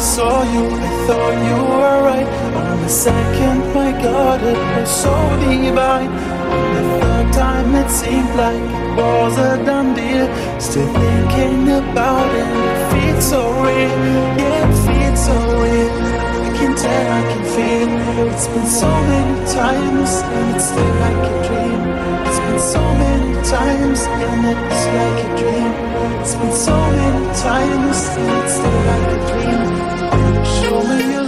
saw you, I thought you were right. On the second, my God, it was so divine. On the third time, it seemed like it was a done deal. Still thinking about it, it feels so real. Yeah, it feels so real. I can tell, I can feel. It's been so many times, and it's still like a dream. It's been so many times, and it's like a dream. It's been so many times, and it's still like a dream. Show me